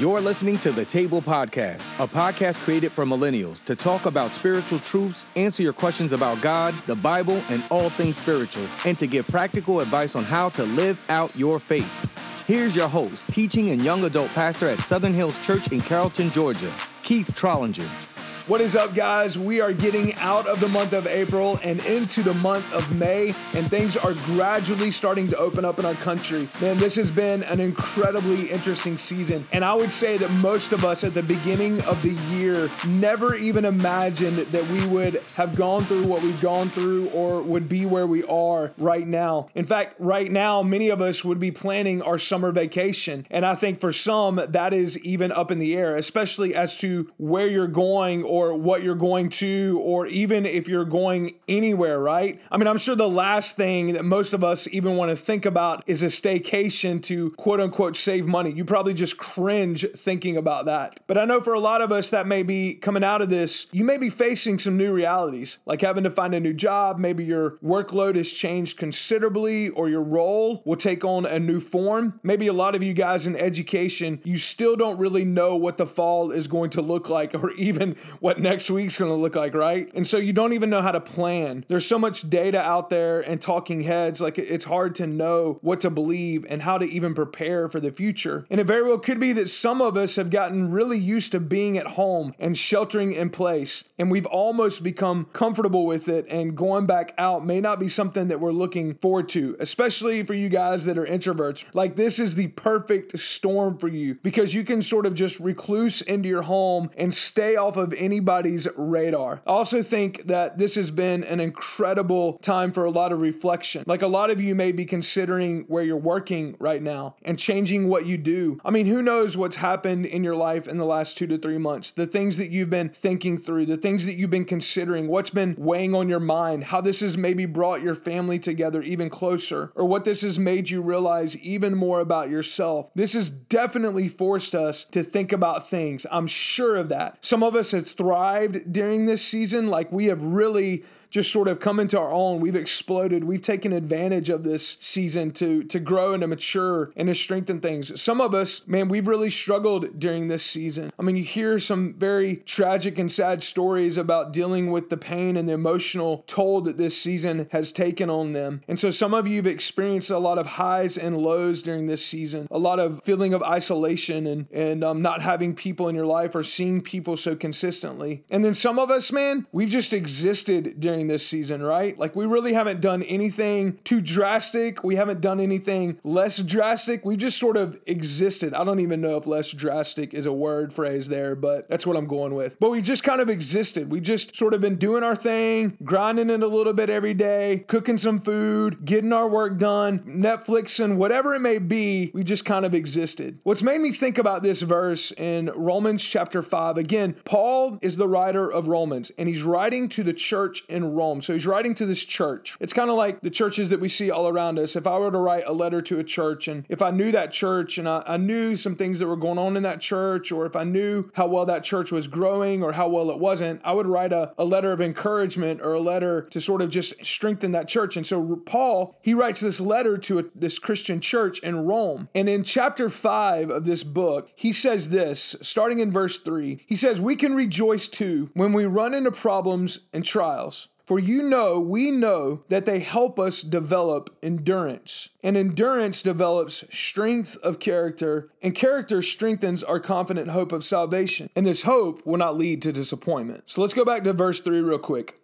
You're listening to the Table Podcast, a podcast created for millennials to talk about spiritual truths, answer your questions about God, the Bible, and all things spiritual, and to give practical advice on how to live out your faith. Here's your host, teaching and young adult pastor at Southern Hills Church in Carrollton, Georgia, Keith Trollinger. What is up, guys? We are getting out of the month of April and into the month of May, and things are gradually starting to open up in our country. Man, this has been an incredibly interesting season, and I would say that most of us at the beginning of the year never even imagined that we would have gone through what we've gone through or would be where we are right now. In fact, right now, many of us would be planning our summer vacation, and I think for some, that is even up in the air, especially as to where you're going or or what you're going to, or even if you're going anywhere, right? I mean, I'm sure the last thing that most of us even want to think about is a staycation to quote unquote save money. You probably just cringe thinking about that. But I know for a lot of us that may be coming out of this, you may be facing some new realities, like having to find a new job. Maybe your workload has changed considerably, or your role will take on a new form. Maybe a lot of you guys in education, you still don't really know what the fall is going to look like, or even what next week's going to look like, right? And so you don't even know how to plan. There's so much data out there and talking heads, like it's hard to know what to believe and how to even prepare for the future. And it very well could be that some of us have gotten really used to being at home and sheltering in place, and we've almost become comfortable with it, and going back out may not be something that we're looking forward to, especially for you guys that are introverts. Like, this is the perfect storm for you because you can sort of just recluse into your home and stay off of any anybody's radar. I also think that this has been an incredible time for a lot of reflection. Like a lot of you may be considering where you're working right now and changing what you do. I mean, who knows what's happened in your life in the last two to three months? The things that you've been thinking through, the things that you've been considering, what's been weighing on your mind, how this has maybe brought your family together even closer, or what this has made you realize even more about yourself. This has definitely forced us to think about things. I'm sure of that. Some of us thrown thrived during this season. Like we have really just sort of come into our own. We've exploded. We've taken advantage of this season to to grow and to mature and to strengthen things. Some of us, man, we've really struggled during this season. I mean, you hear some very tragic and sad stories about dealing with the pain and the emotional toll that this season has taken on them. And so some of you have experienced a lot of highs and lows during this season, a lot of feeling of isolation and and um, not having people in your life or seeing people so consistently. And then some of us, man, we've just existed during during this season, right? Like we really haven't done anything too drastic. We haven't done anything less drastic. We've just sort of existed. I don't even know if less drastic is a word phrase there, but that's what I'm going with. But we've just kind of existed. We've just sort of been doing our thing, grinding it a little bit every day, cooking some food, getting our work done, Netflix and whatever it may be. We just kind of existed. What's made me think about this verse in Romans chapter 5, again, Paul is the writer of Romans, and he's writing to the church in Rome. So he's writing to this church. It's kind of like the churches that we see all around us. If I were to write a letter to a church and if I knew that church and I, I knew some things that were going on in that church, or if I knew how well that church was growing or how well it wasn't, I would write a, a letter of encouragement or a letter to sort of just strengthen that church. And so Paul, he writes this letter to a, this Christian church in Rome. And in chapter 5 of this book, he says this, starting in verse 3, he says, We can rejoice too when we run into problems and trials for you know, we know that they help us develop endurance. And endurance develops strength of character, and character strengthens our confident hope of salvation. And this hope will not lead to disappointment. So let's go back to verse 3 real quick.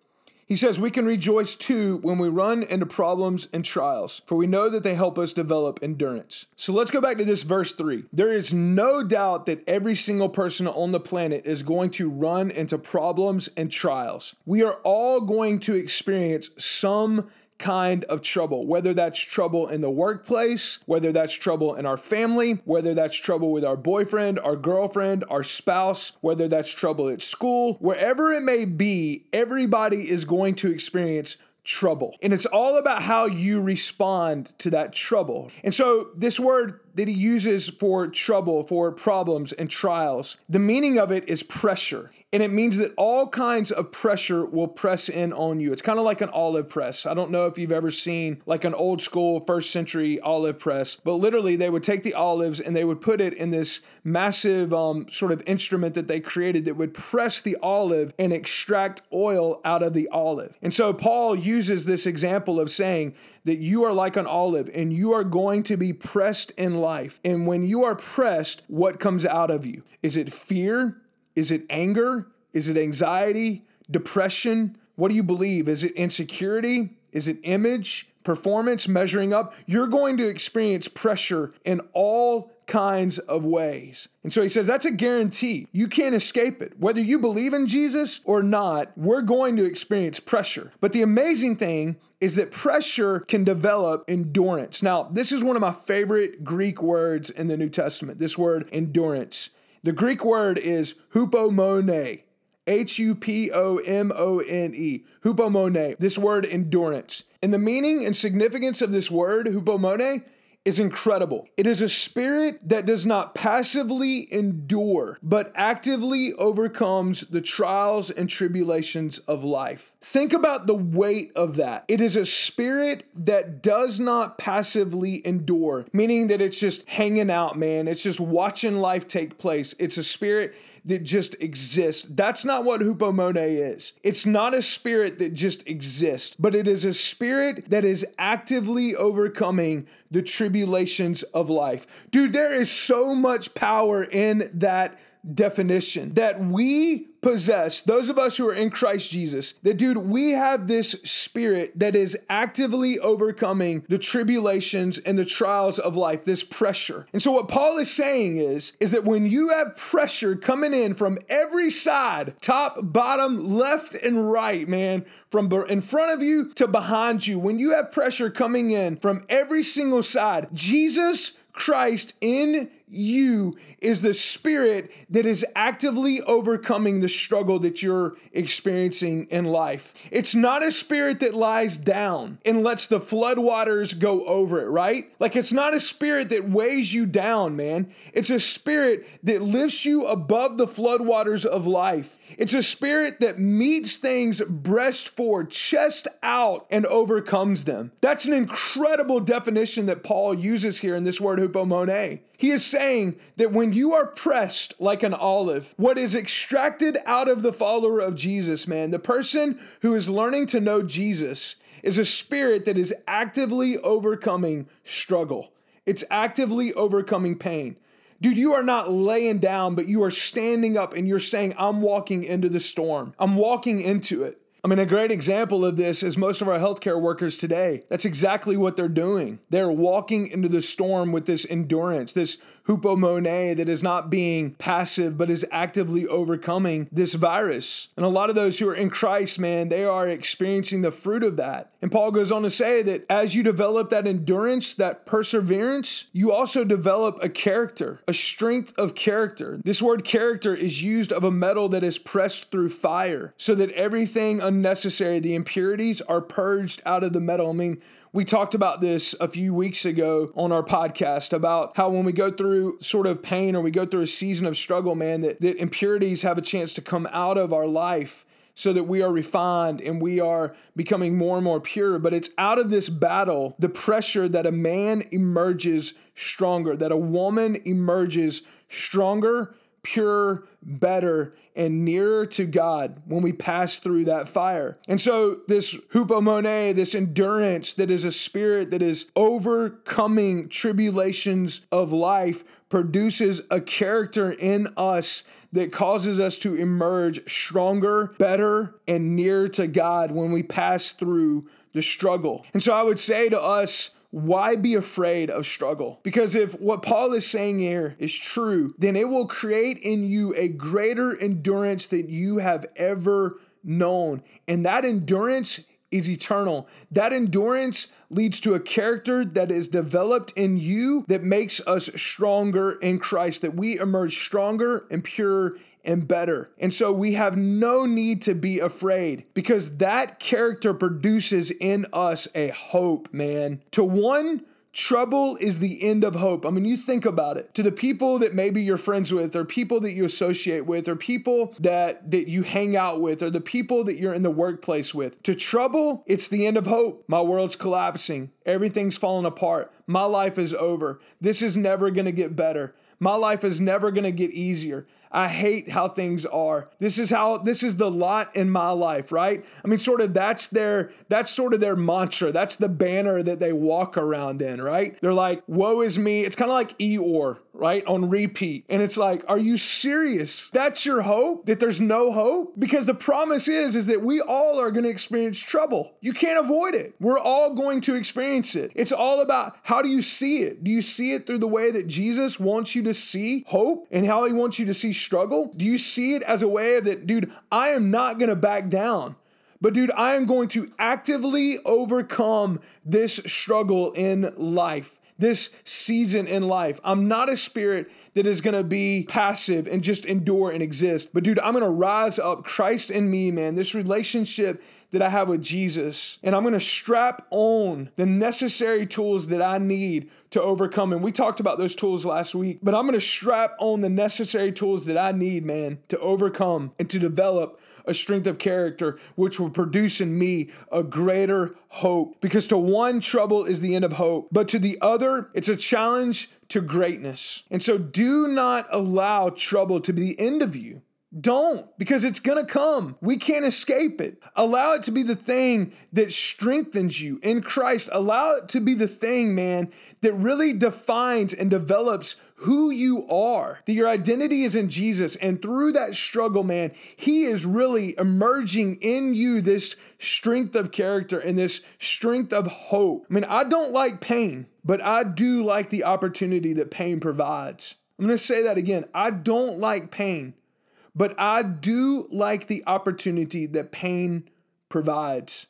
He says, We can rejoice too when we run into problems and trials, for we know that they help us develop endurance. So let's go back to this verse 3. There is no doubt that every single person on the planet is going to run into problems and trials. We are all going to experience some kind of trouble, whether that's trouble in the workplace, whether that's trouble in our family, whether that's trouble with our boyfriend, our girlfriend, our spouse, whether that's trouble at school, wherever it may be, everybody is going to experience trouble. And it's all about how you respond to that trouble. And so this word that he uses for trouble, for problems and trials, the meaning of it is pressure. And it means that all kinds of pressure will press in on you. It's kind of like an olive press. I don't know if you've ever seen like an old school first century olive press, but literally they would take the olives and they would put it in this massive um, sort of instrument that they created that would press the olive and extract oil out of the olive. And so Paul uses this example of saying that you are like an olive and you are going to be pressed in life. And when you are pressed, what comes out of you? Is it fear? Is it anger? Is it anxiety? Depression? What do you believe? Is it insecurity? Is it image? Performance? Measuring up? You're going to experience pressure in all kinds of ways. And so he says that's a guarantee. You can't escape it. Whether you believe in Jesus or not, we're going to experience pressure. But the amazing thing is that pressure can develop endurance. Now, this is one of my favorite Greek words in the New Testament, this word endurance. The Greek word is hupomone. H U P O M O N E. Hupomone. This word endurance. And the meaning and significance of this word, hupomone, is incredible. It is a spirit that does not passively endure, but actively overcomes the trials and tribulations of life. Think about the weight of that. It is a spirit that does not passively endure, meaning that it's just hanging out, man. It's just watching life take place. It's a spirit that just exists. That's not what hupomone is. It's not a spirit that just exists, but it is a spirit that is actively overcoming the tribulations of life. Dude, there is so much power in that definition that we possess, those of us who are in Christ Jesus, that dude, we have this spirit that is actively overcoming the tribulations and the trials of life, this pressure. And so what Paul is saying is, is that when you have pressure coming in from every side, top, bottom, left, and right, man, from in front of you to behind you, when you have pressure coming in from every single side, Jesus Christ in you is the spirit that is actively overcoming the struggle that you're experiencing in life. It's not a spirit that lies down and lets the floodwaters go over it, right? Like it's not a spirit that weighs you down, man. It's a spirit that lifts you above the floodwaters of life. It's a spirit that meets things breast forward, chest out, and overcomes them. That's an incredible definition that Paul uses here in this word hupomone. He is saying that when you are pressed like an olive, what is extracted out of the follower of Jesus, man, the person who is learning to know Jesus, is a spirit that is actively overcoming struggle. It's actively overcoming pain. Dude, you are not laying down, but you are standing up and you're saying, I'm walking into the storm. I'm walking into it. I mean, a great example of this is most of our healthcare workers today. That's exactly what they're doing. They're walking into the storm with this endurance, this hupomone that is not being passive, but is actively overcoming this virus. And a lot of those who are in Christ, man, they are experiencing the fruit of that. And Paul goes on to say that as you develop that endurance, that perseverance, you also develop a character, a strength of character. This word character is used of a metal that is pressed through fire so that everything unnecessary, the impurities, are purged out of the metal. I mean, we talked about this a few weeks ago on our podcast about how when we go through sort of pain or we go through a season of struggle, man, that, that impurities have a chance to come out of our life so that we are refined and we are becoming more and more pure. But it's out of this battle, the pressure that a man emerges stronger, that a woman emerges stronger, pure, better, and nearer to God when we pass through that fire. And so, this hupomone, this endurance that is a spirit that is overcoming tribulations of life, produces a character in us that causes us to emerge stronger, better, and nearer to God when we pass through the struggle. And so, I would say to us, why be afraid of struggle? Because if what Paul is saying here is true, then it will create in you a greater endurance that you have ever known. And that endurance is eternal. That endurance leads to a character that is developed in you that makes us stronger in Christ, that we emerge stronger and pure and better. And so we have no need to be afraid because that character produces in us a hope, man, to one Trouble is the end of hope. I mean, you think about it. To the people that maybe you're friends with, or people that you associate with, or people that, that you hang out with, or the people that you're in the workplace with, to trouble, it's the end of hope. My world's collapsing. Everything's falling apart. My life is over. This is never going to get better. My life is never going to get easier. I hate how things are. This is how this is the lot in my life, right? I mean sort of that's their that's sort of their mantra. That's the banner that they walk around in, right? They're like, "Woe is me." It's kind of like Eeyore, right? On repeat. And it's like, "Are you serious? That's your hope? That there's no hope?" Because the promise is is that we all are going to experience trouble. You can't avoid it. We're all going to experience it. It's all about how do you see it? Do you see it through the way that Jesus wants you to see hope and how he wants you to see struggle? Do you see it as a way of that, dude, I am not going to back down. But, dude, I am going to actively overcome this struggle in life, this season in life. I'm not a spirit that is going to be passive and just endure and exist. But, dude, I'm going to rise up Christ in me, man. This relationship that I have with Jesus, and I'm gonna strap on the necessary tools that I need to overcome. And we talked about those tools last week, but I'm gonna strap on the necessary tools that I need, man, to overcome and to develop a strength of character which will produce in me a greater hope. Because to one, trouble is the end of hope, but to the other, it's a challenge to greatness. And so do not allow trouble to be the end of you. Don't, because it's gonna come. We can't escape it. Allow it to be the thing that strengthens you in Christ. Allow it to be the thing, man, that really defines and develops who you are. That your identity is in Jesus. And through that struggle, man, He is really emerging in you this strength of character and this strength of hope. I mean, I don't like pain, but I do like the opportunity that pain provides. I'm gonna say that again. I don't like pain but I do like the opportunity that pain provides.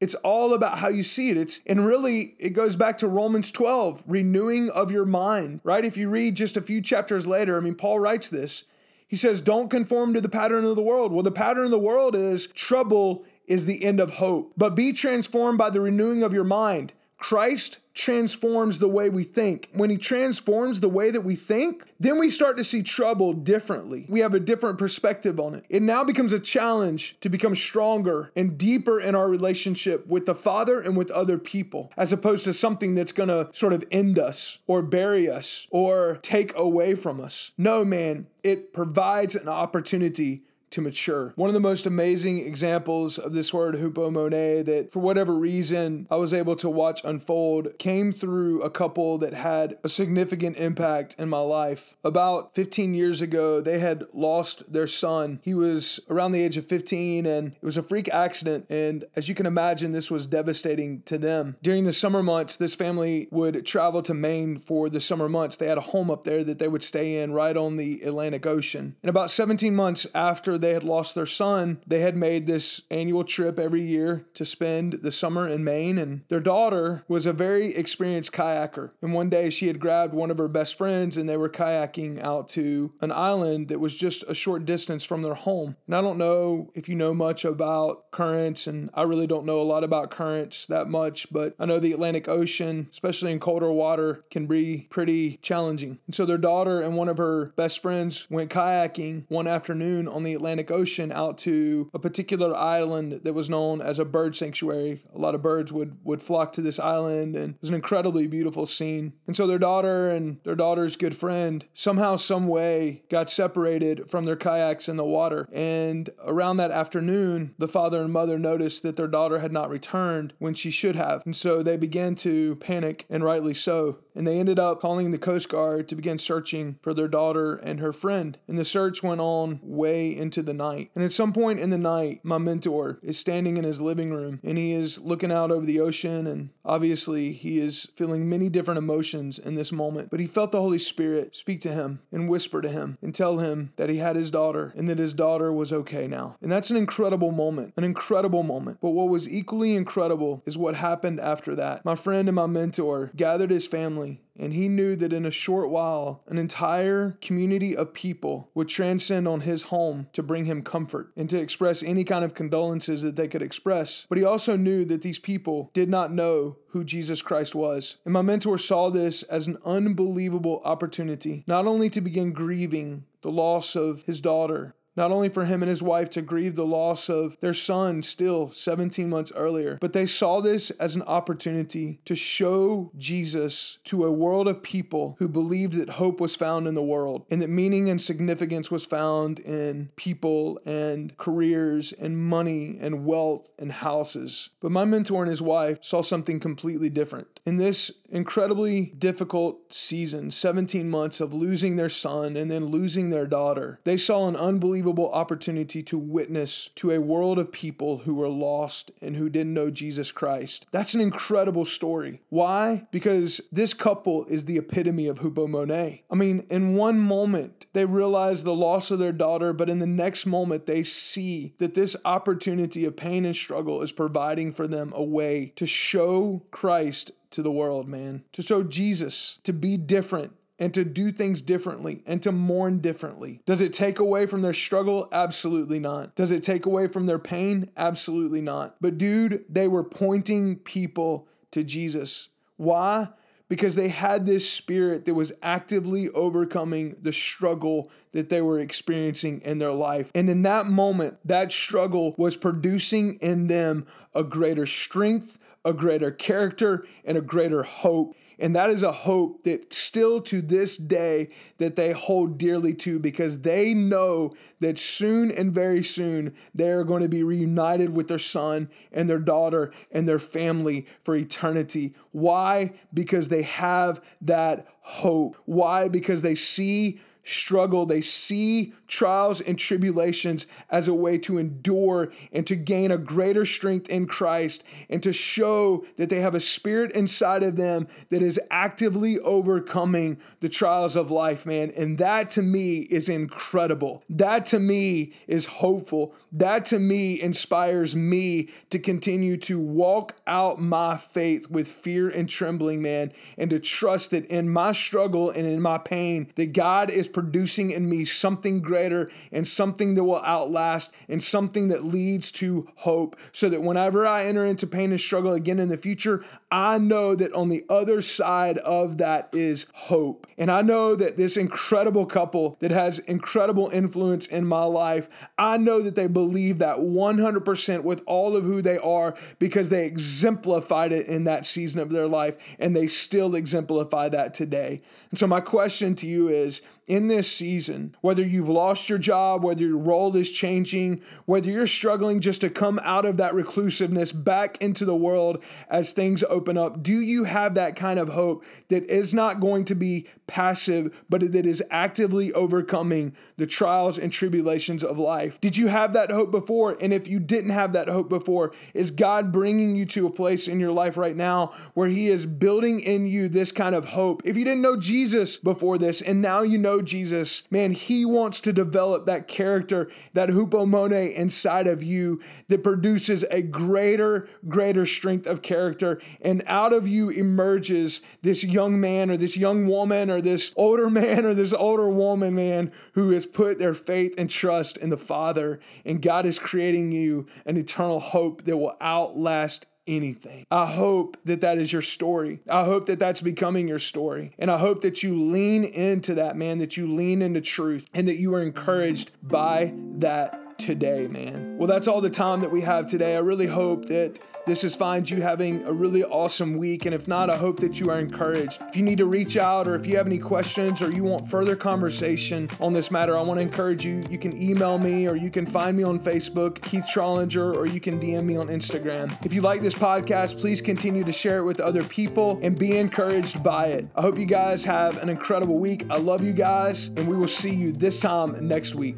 It's all about how you see it. It's and really it goes back to Romans 12, renewing of your mind, right? If you read just a few chapters later, I mean Paul writes this. He says, "Don't conform to the pattern of the world." Well, the pattern of the world is trouble is the end of hope. But be transformed by the renewing of your mind. Christ transforms the way we think. When he transforms the way that we think, then we start to see trouble differently. We have a different perspective on it. It now becomes a challenge to become stronger and deeper in our relationship with the Father and with other people, as opposed to something that's gonna sort of end us or bury us or take away from us. No, man, it provides an opportunity to mature. One of the most amazing examples of this word hupomone that for whatever reason I was able to watch unfold came through a couple that had a significant impact in my life. About 15 years ago, they had lost their son. He was around the age of 15 and it was a freak accident and as you can imagine this was devastating to them. During the summer months, this family would travel to Maine for the summer months. They had a home up there that they would stay in right on the Atlantic Ocean. And about 17 months after they had lost their son, they had made this annual trip every year to spend the summer in Maine. And their daughter was a very experienced kayaker. And one day she had grabbed one of her best friends and they were kayaking out to an island that was just a short distance from their home. And I don't know if you know much about currents, and I really don't know a lot about currents that much, but I know the Atlantic Ocean, especially in colder water, can be pretty challenging. And so their daughter and one of her best friends went kayaking one afternoon on the Atlantic Atlantic Ocean out to a particular island that was known as a bird sanctuary. A lot of birds would, would flock to this island, and it was an incredibly beautiful scene. And so their daughter and their daughter's good friend somehow, some way, got separated from their kayaks in the water. And around that afternoon, the father and mother noticed that their daughter had not returned when she should have. And so they began to panic, and rightly so. And they ended up calling the Coast Guard to begin searching for their daughter and her friend. And the search went on way into into the night. And at some point in the night, my mentor is standing in his living room and he is looking out over the ocean. And obviously, he is feeling many different emotions in this moment. But he felt the Holy Spirit speak to him and whisper to him and tell him that he had his daughter and that his daughter was okay now. And that's an incredible moment, an incredible moment. But what was equally incredible is what happened after that. My friend and my mentor gathered his family And he knew that in a short while, an entire community of people would transcend on his home to bring him comfort and to express any kind of condolences that they could express. But he also knew that these people did not know who Jesus Christ was. And my mentor saw this as an unbelievable opportunity, not only to begin grieving the loss of his daughter, not only for him and his wife to grieve the loss of their son still 17 months earlier, but they saw this as an opportunity to show Jesus to a world of people who believed that hope was found in the world and that meaning and significance was found in people and careers and money and wealth and houses. But my mentor and his wife saw something completely different. In this incredibly difficult season, 17 months of losing their son and then losing their daughter, they saw an unbelievable unbelievable opportunity to witness to a world of people who were lost and who didn't know Jesus Christ. That's an incredible story. Why? Because this couple is the epitome of hupomone. I mean, in one moment, they realize the loss of their daughter, but in the next moment, they see that this opportunity of pain and struggle is providing for them a way to show Christ to the world, man. To show Jesus, to be different, and to do things differently and to mourn differently. Does it take away from their struggle? Absolutely not. Does it take away from their pain? Absolutely not. But dude, they were pointing people to Jesus. Why? Because they had this spirit that was actively overcoming the struggle that they were experiencing in their life. And in that moment, that struggle was producing in them a greater strength, a greater character, and a greater hope. And that is a hope that still to this day that they hold dearly to because they know that soon and very soon they are going to be reunited with their son and their daughter and their family for eternity. Why? Because they have that hope. Why? Because they see struggle, they see trials and tribulations as a way to endure and to gain a greater strength in Christ and to show that they have a spirit inside of them that is actively overcoming the trials of life, man. And that to me is incredible. That to me is hopeful. That to me inspires me to continue to walk out my faith with fear and trembling, man, and to trust that in my struggle and in my pain, that God is producing in me something greater and something that will outlast and something that leads to hope. So that whenever I enter into pain and struggle again in the future, I know that on the other side of that is hope. And I know that this incredible couple that has incredible influence in my life, I know that they believe that 100% with all of who they are because they exemplified it in that season of their life and they still exemplify that today. And so, my question to you is in this season, whether you've lost your job, whether your role is changing, whether you're struggling just to come out of that reclusiveness back into the world as things open up, do you have that kind of hope that is not going to be passive, but that is actively overcoming the trials and tribulations of life? Did you have that hope before? And if you didn't have that hope before, is God bringing you to a place in your life right now where He is building in you this kind of hope? If you didn't know Jesus before this and now you know Jesus, man, He wants to develop that character, that hupomone inside of you that produces a greater, greater strength of character. And out of you emerges this young man or this young woman or this older man or this older woman, man, who has put their faith and trust in the Father. And God is creating you an eternal hope that will outlast anything. I hope that that is your story. I hope that that's becoming your story. And I hope that you lean into that, man, that you lean into truth and that you are encouraged by that today, man. Well, that's all the time that we have today. I really hope that this is finds you having a really awesome week. And if not, I hope that you are encouraged. If you need to reach out or if you have any questions or you want further conversation on this matter, I want to encourage you. You can email me or you can find me on Facebook, Keith Trollinger, or you can DM me on Instagram. If you like this podcast, please continue to share it with other people and be encouraged by it. I hope you guys have an incredible week. I love you guys, and we will see you this time next week.